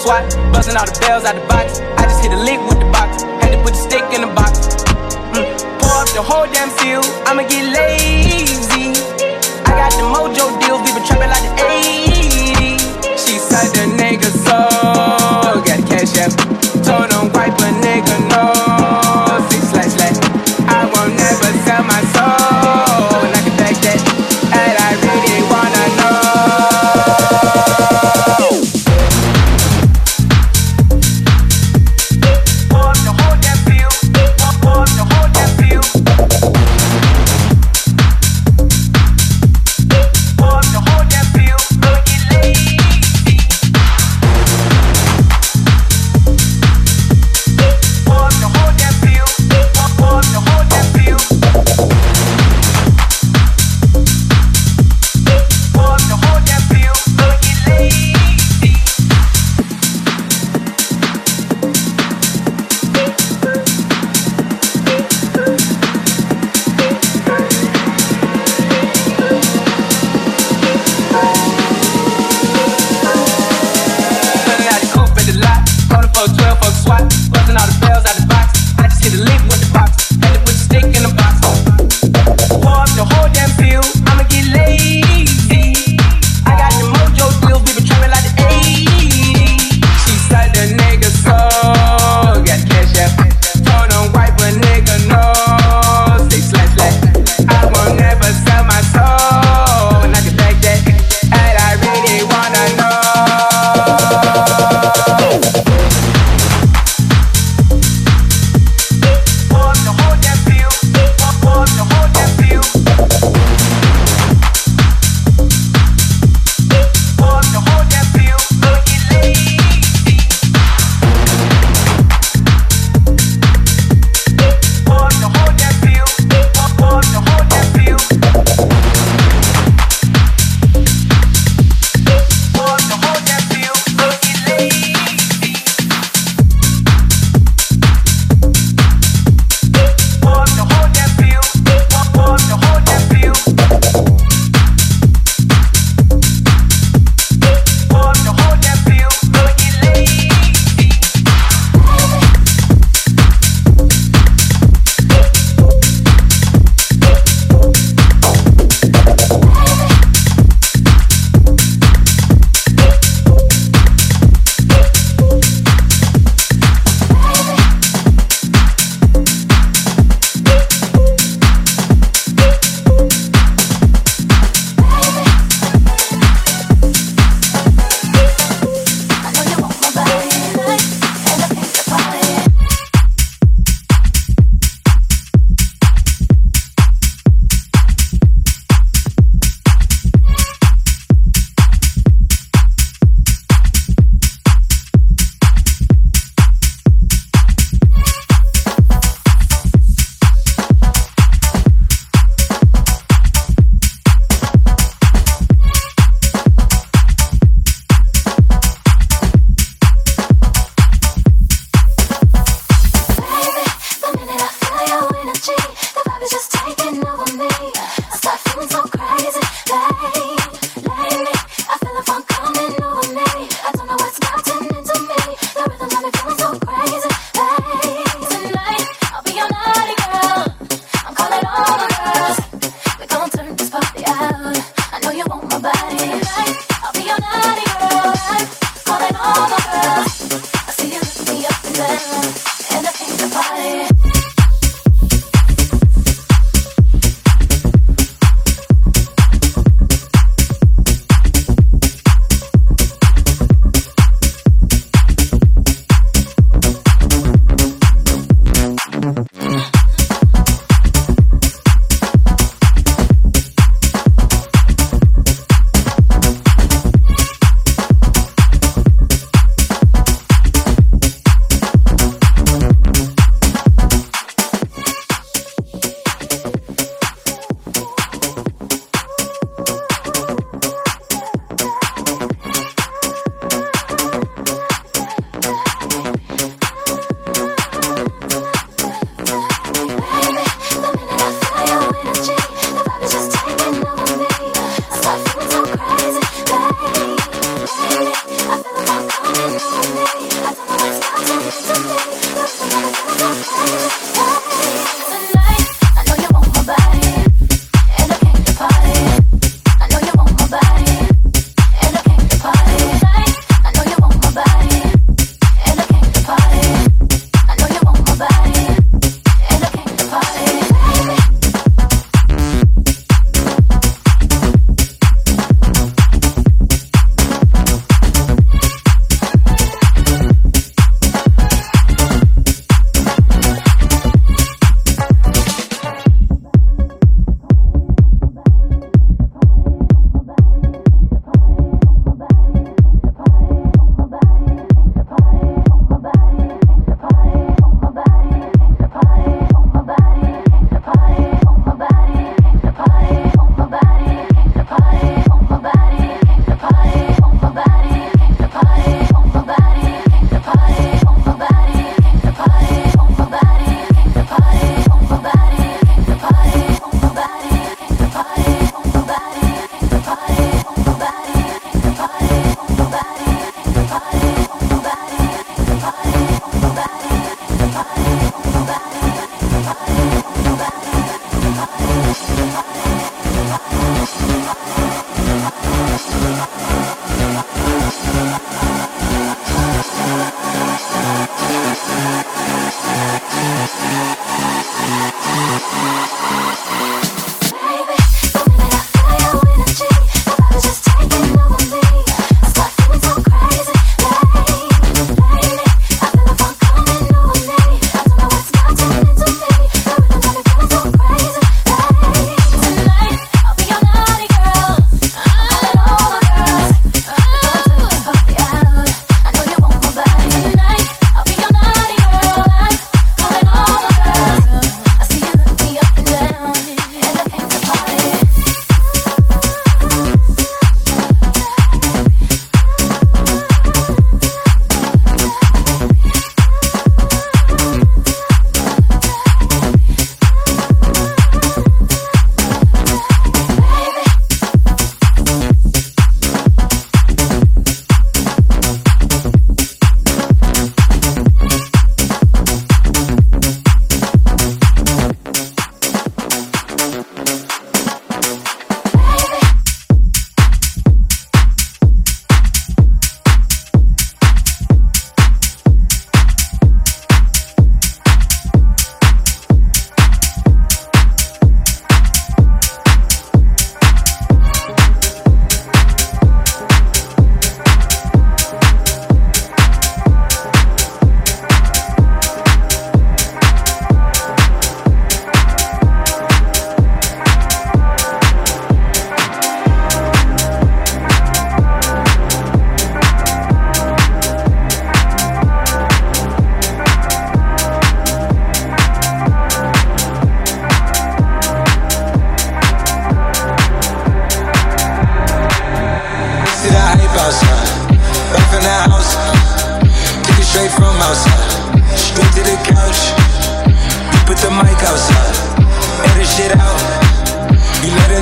swat.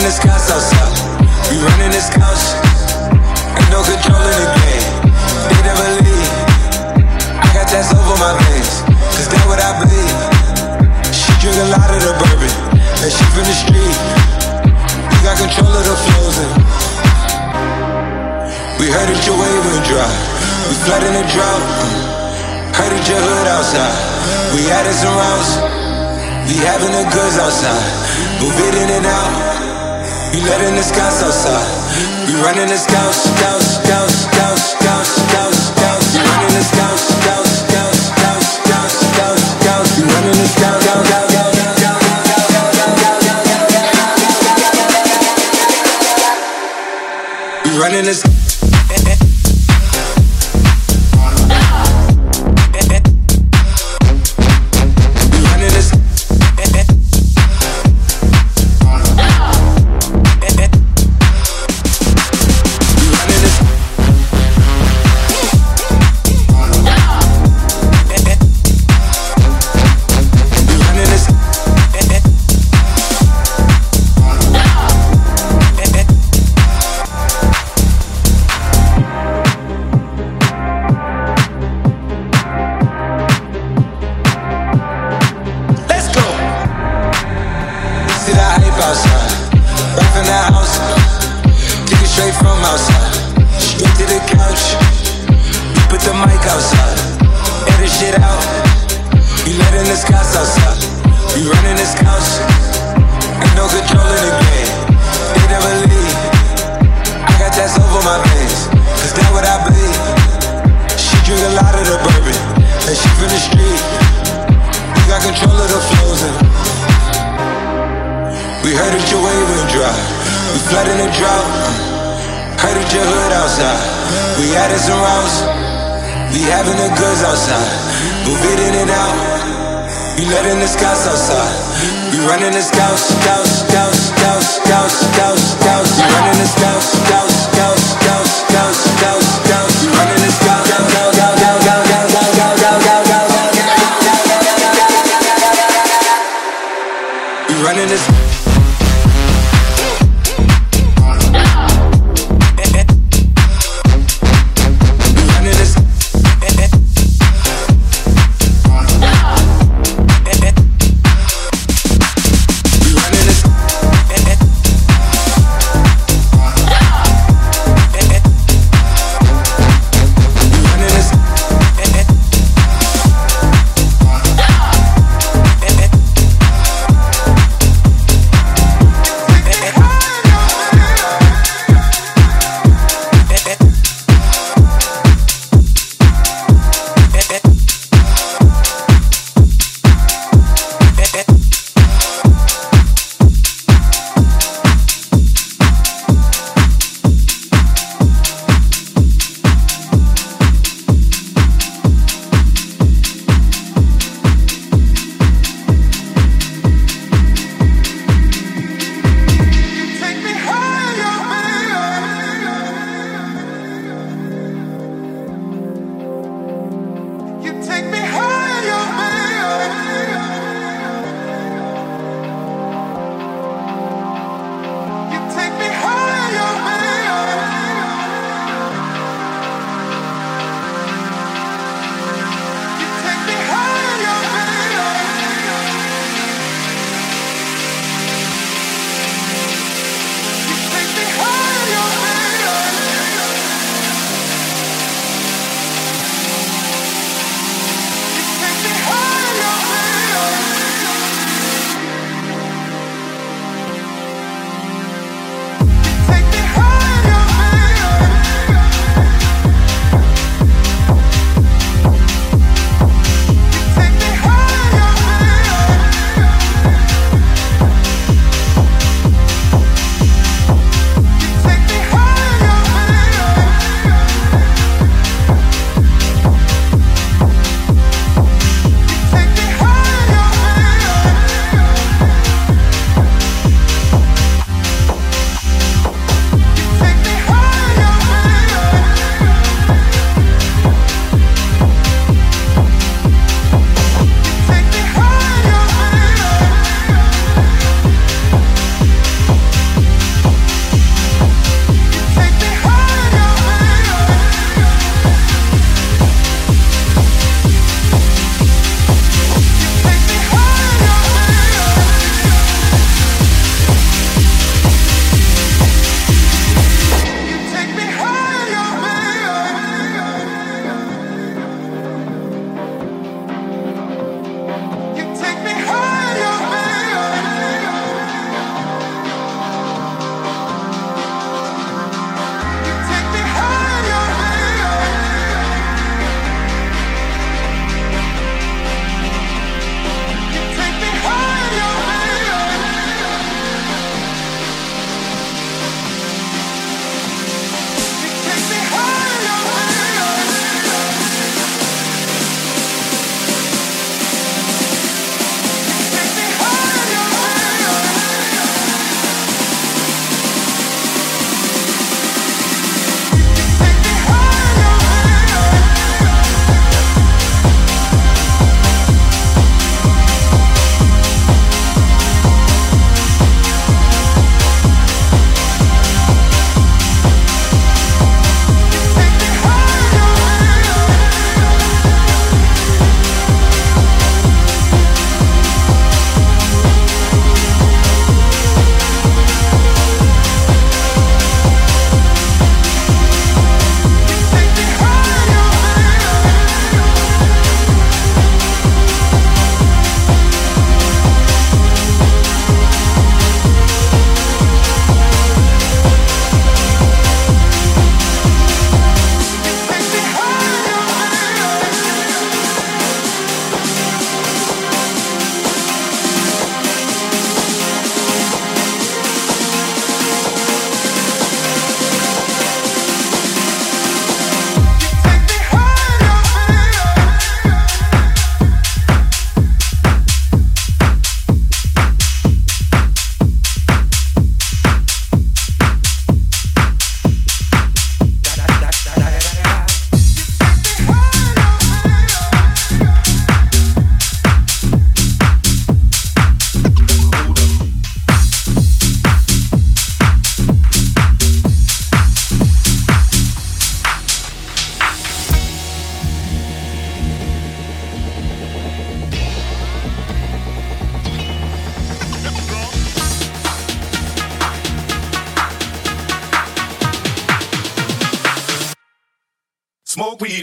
This scouts outside. We running this scouts. Ain't no control in the game. They never leave. I got that over my veins. Cause that's what I believe. She drink a lot of the bourbon. And she from the street. We got control of the flows. And we heard that your wave would dry. We flood in the drought. Heard that your hood outside. We added some rounds. We having the goods outside. Move it in and out. You letting the scouts outside. You running the scouts, scouts, scouts, scouts, scouts, scouts, scouts. You running the scouts, scouts, scouts, scouts, scouts, scouts, scouts. You running the scouts, scouts, scouts. Running this heard that your way went dry. We flooded the drought. Heard that your hood outside. We added some rounds. We having the goods outside. Move it in and out. We letting the scouts outside. We running the scouts, scouts, scouts, scouts, scouts, scouts, scouts. We running the scouts, scouts, scouts, scouts, scouts, scouts.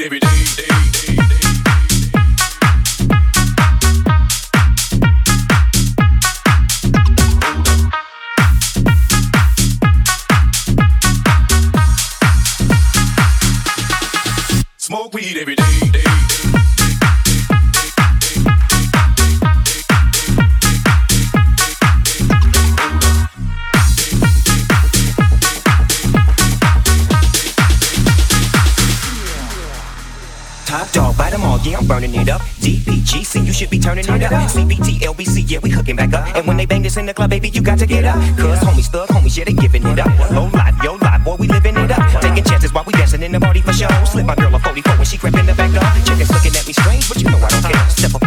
Every day. day, day, day. DPGC, you should be turning it up. CBT, LBC, yeah, we hooking back up. And when they bang this in the club, baby, you got to get up. Cause homies, thug homies, yeah, they giving it up. Low life, yo life, boy, we living it up. Taking chances while we dancing in the party for show. Slip my girl a 44 when she crept in the back door. Chickens looking at me strange, but you know I don't care. Step up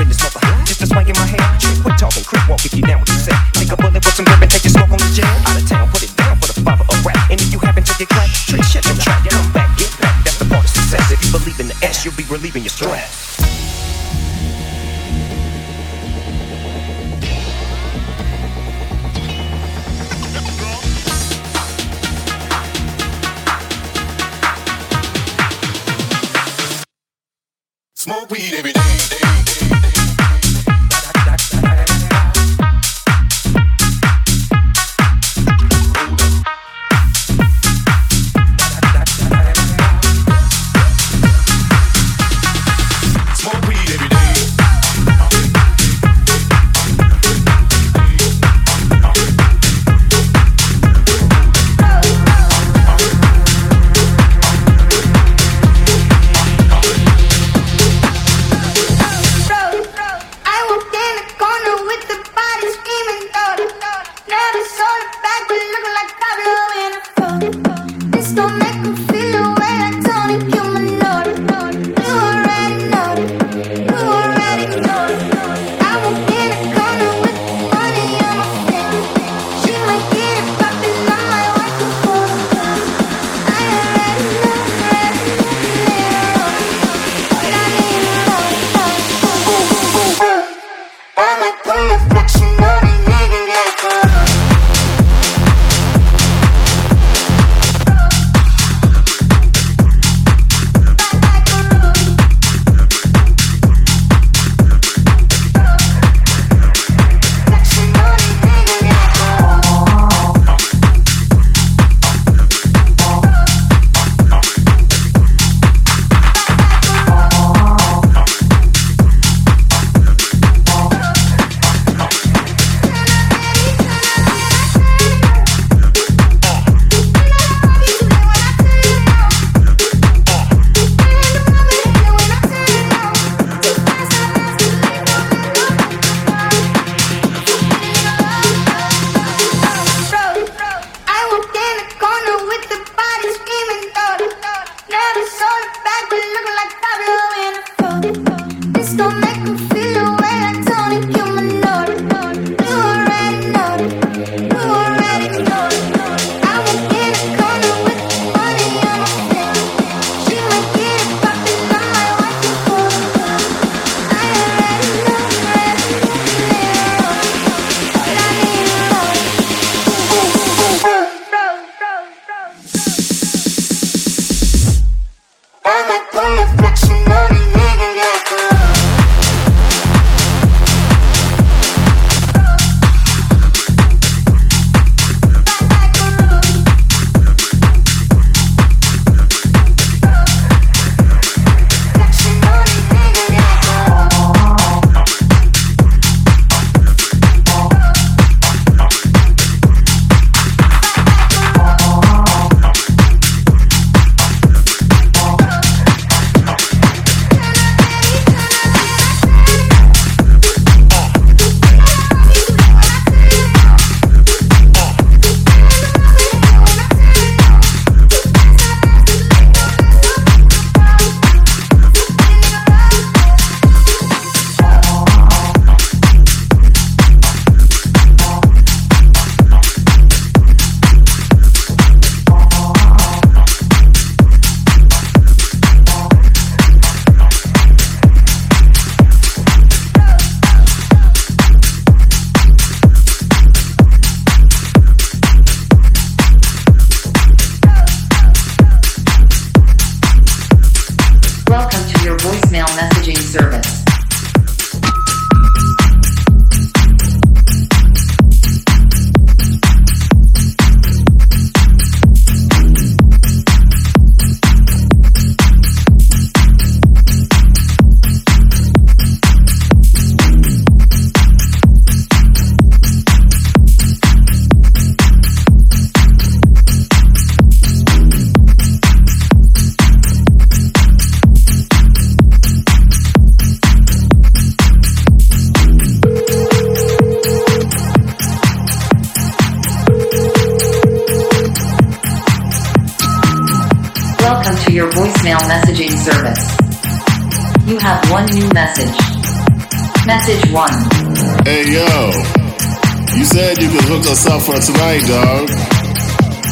tonight, dog.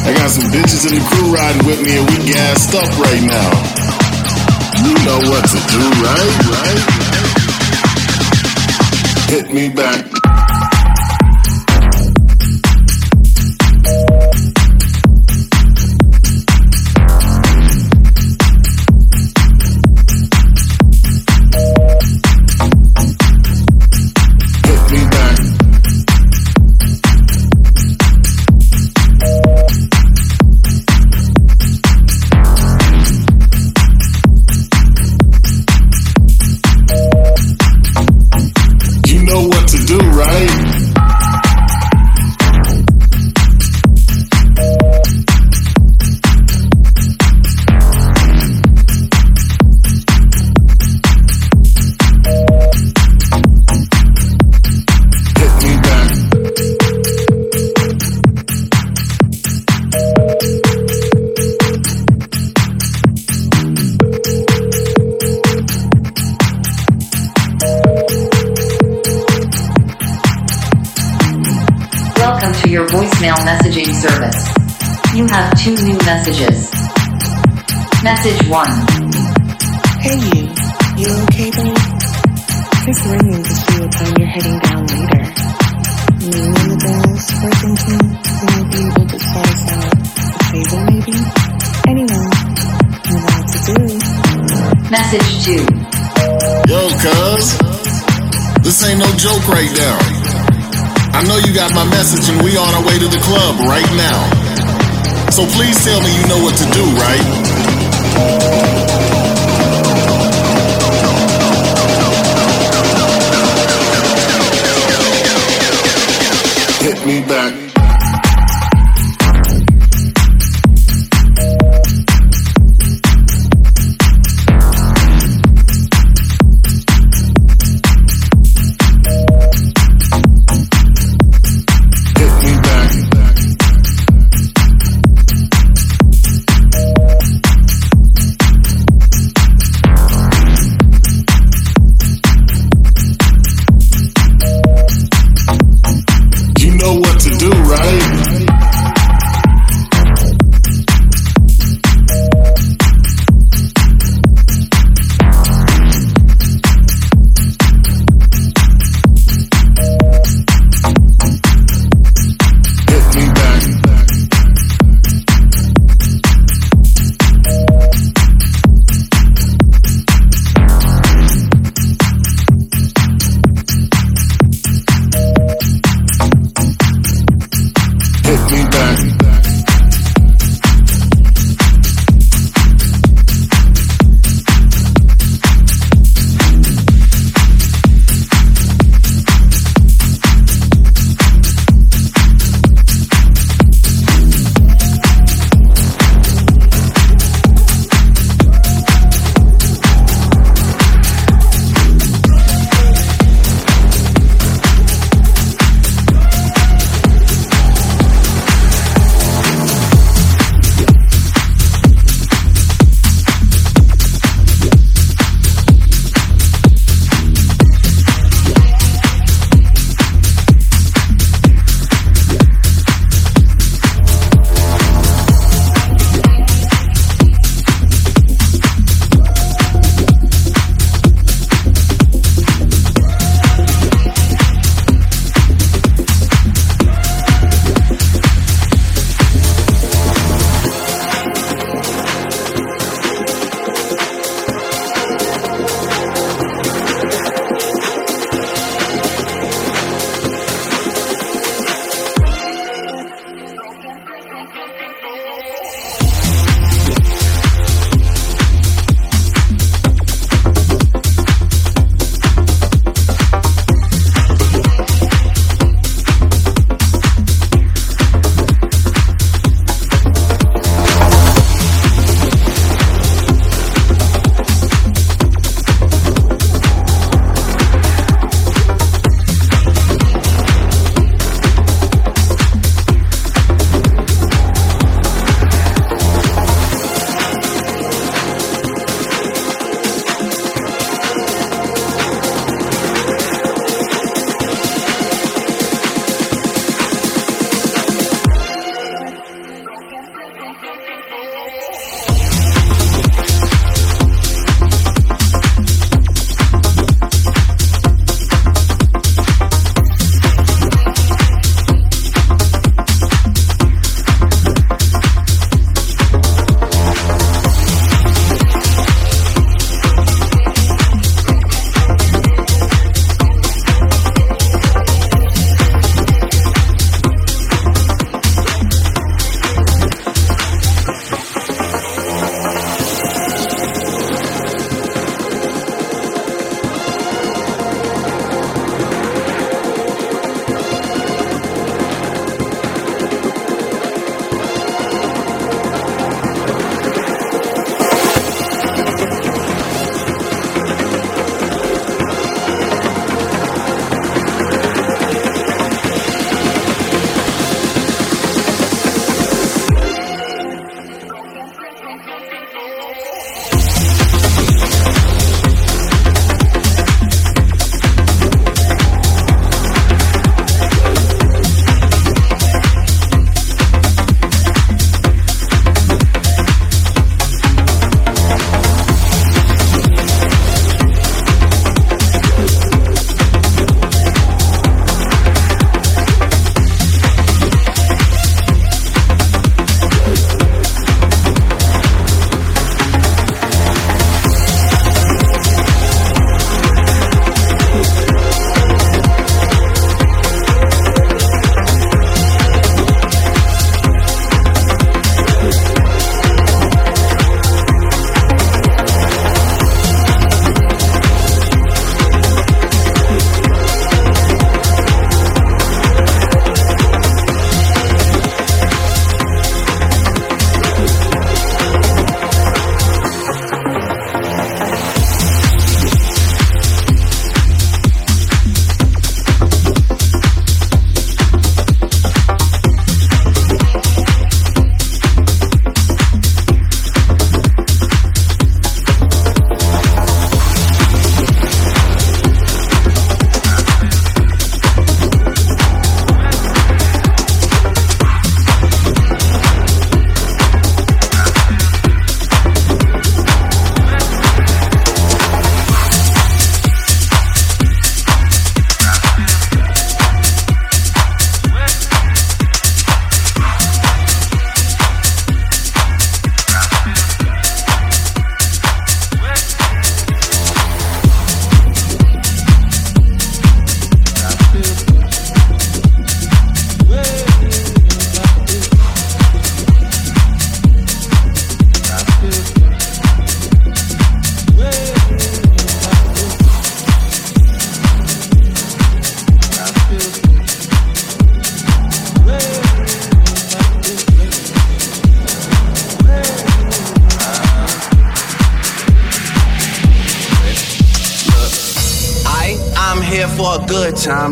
I got some bitches in the crew riding with me and we gassed up right now. You know what to do, right? Right? Hit me back. Service. You have two new messages. Message 1. Hey you, you okay babe? Just ringing to see what time you're heading down later. Me and the girls were thinking you might be able to set us out a table maybe? Anyway, you know what to do. Message 2. Yo, cuz. This ain't no joke right now. I know you got my message and we on our way to the club right now. So please tell me you know what to do, right? Hit me back.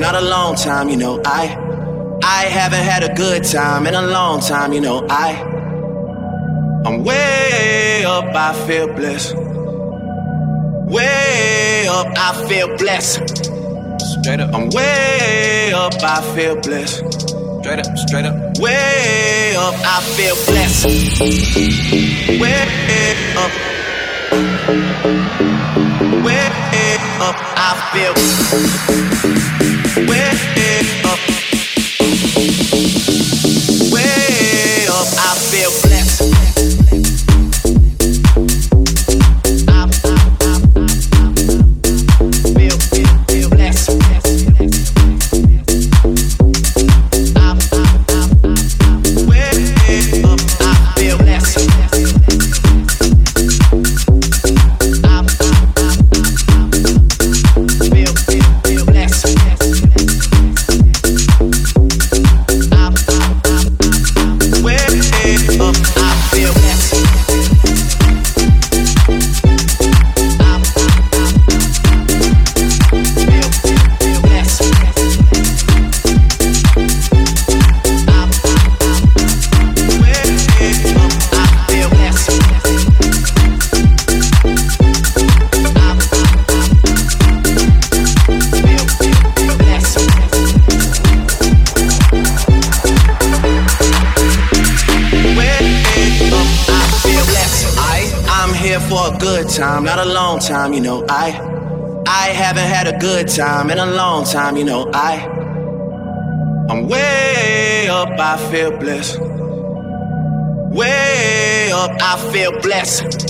Not a long time, you know. I I haven't had a good time in a long time, you know. I I'm way up, I feel blessed. Way up, I feel blessed. Straight up, I'm way up, I feel blessed. Straight up, straight up. Way up, I feel blessed. Way up. Way up, I feel. Way up. Uh, a long time, you know. I, I haven't had a good time in a long time, you know. I, I'm way up, I feel blessed. Way up, I feel blessed.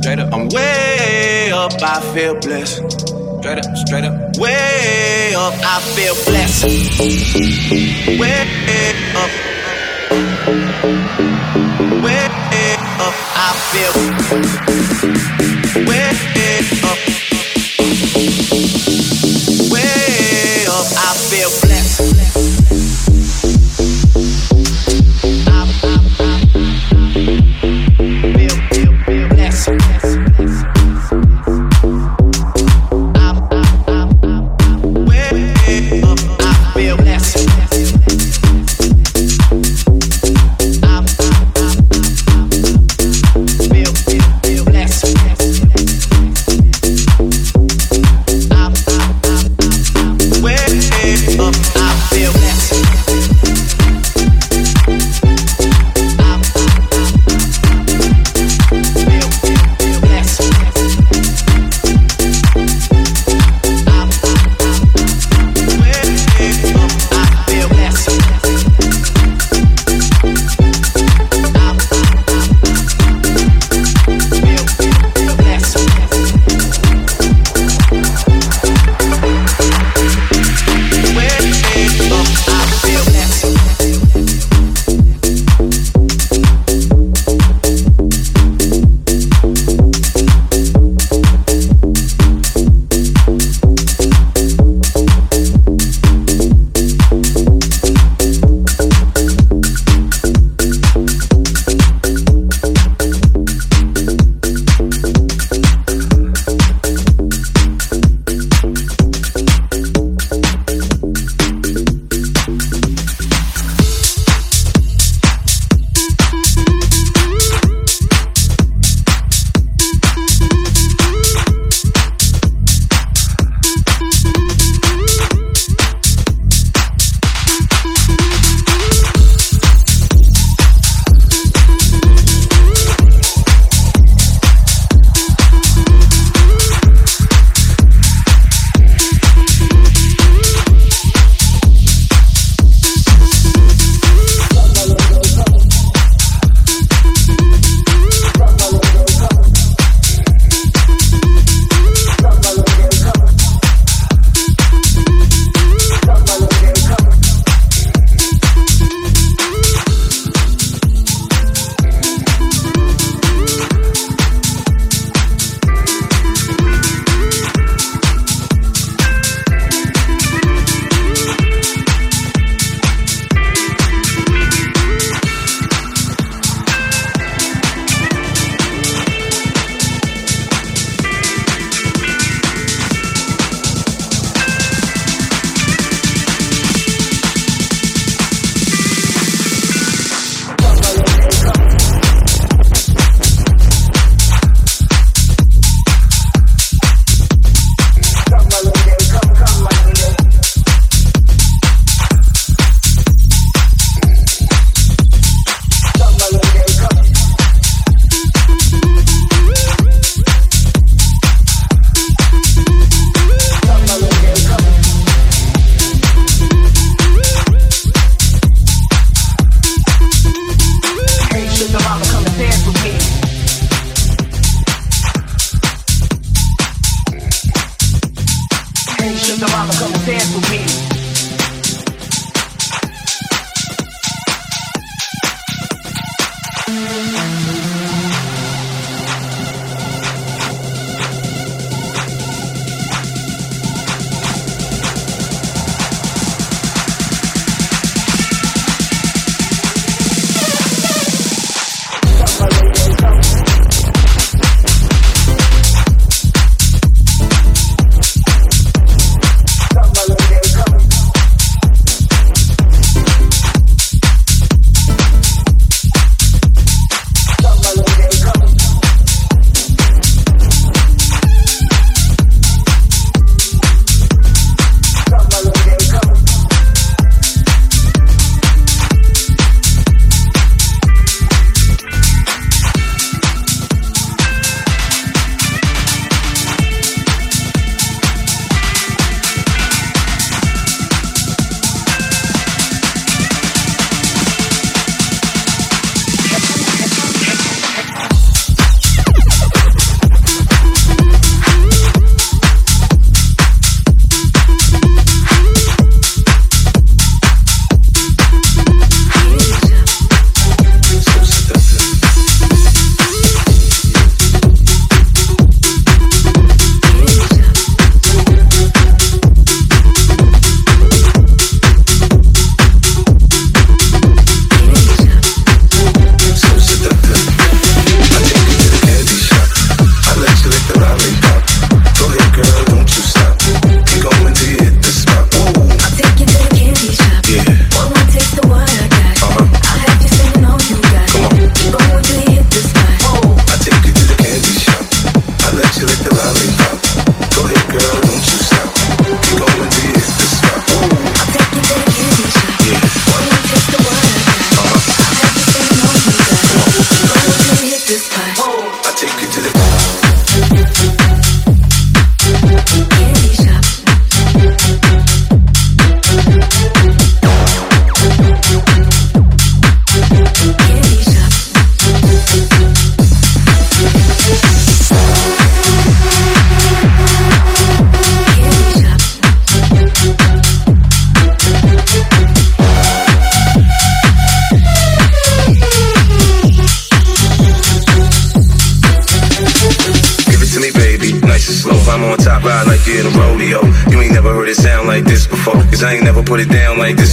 Straight up, I'm way up, I feel blessed. Straight up, straight up. Way up, I feel blessed. Way up. Way up, I feel. Way up.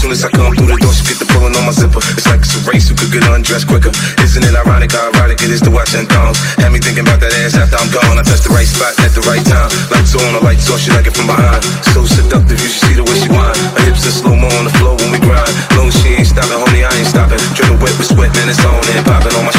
Soon as I come through the door, she get the pulling on my zipper. It's like it's a race who could get undressed quicker. Isn't it ironic how ironic it is to watch and thongs? Had me thinking about that ass after I'm gone. I touched the right spot at the right time. Lights on, the lights off, she like it from behind. So seductive, you should see the way she whine. Her hips in slow mo on the floor when we grind. Long she ain't stopping, homie, I ain't stopping. Dripping wet with sweat, man, it's on and popping on my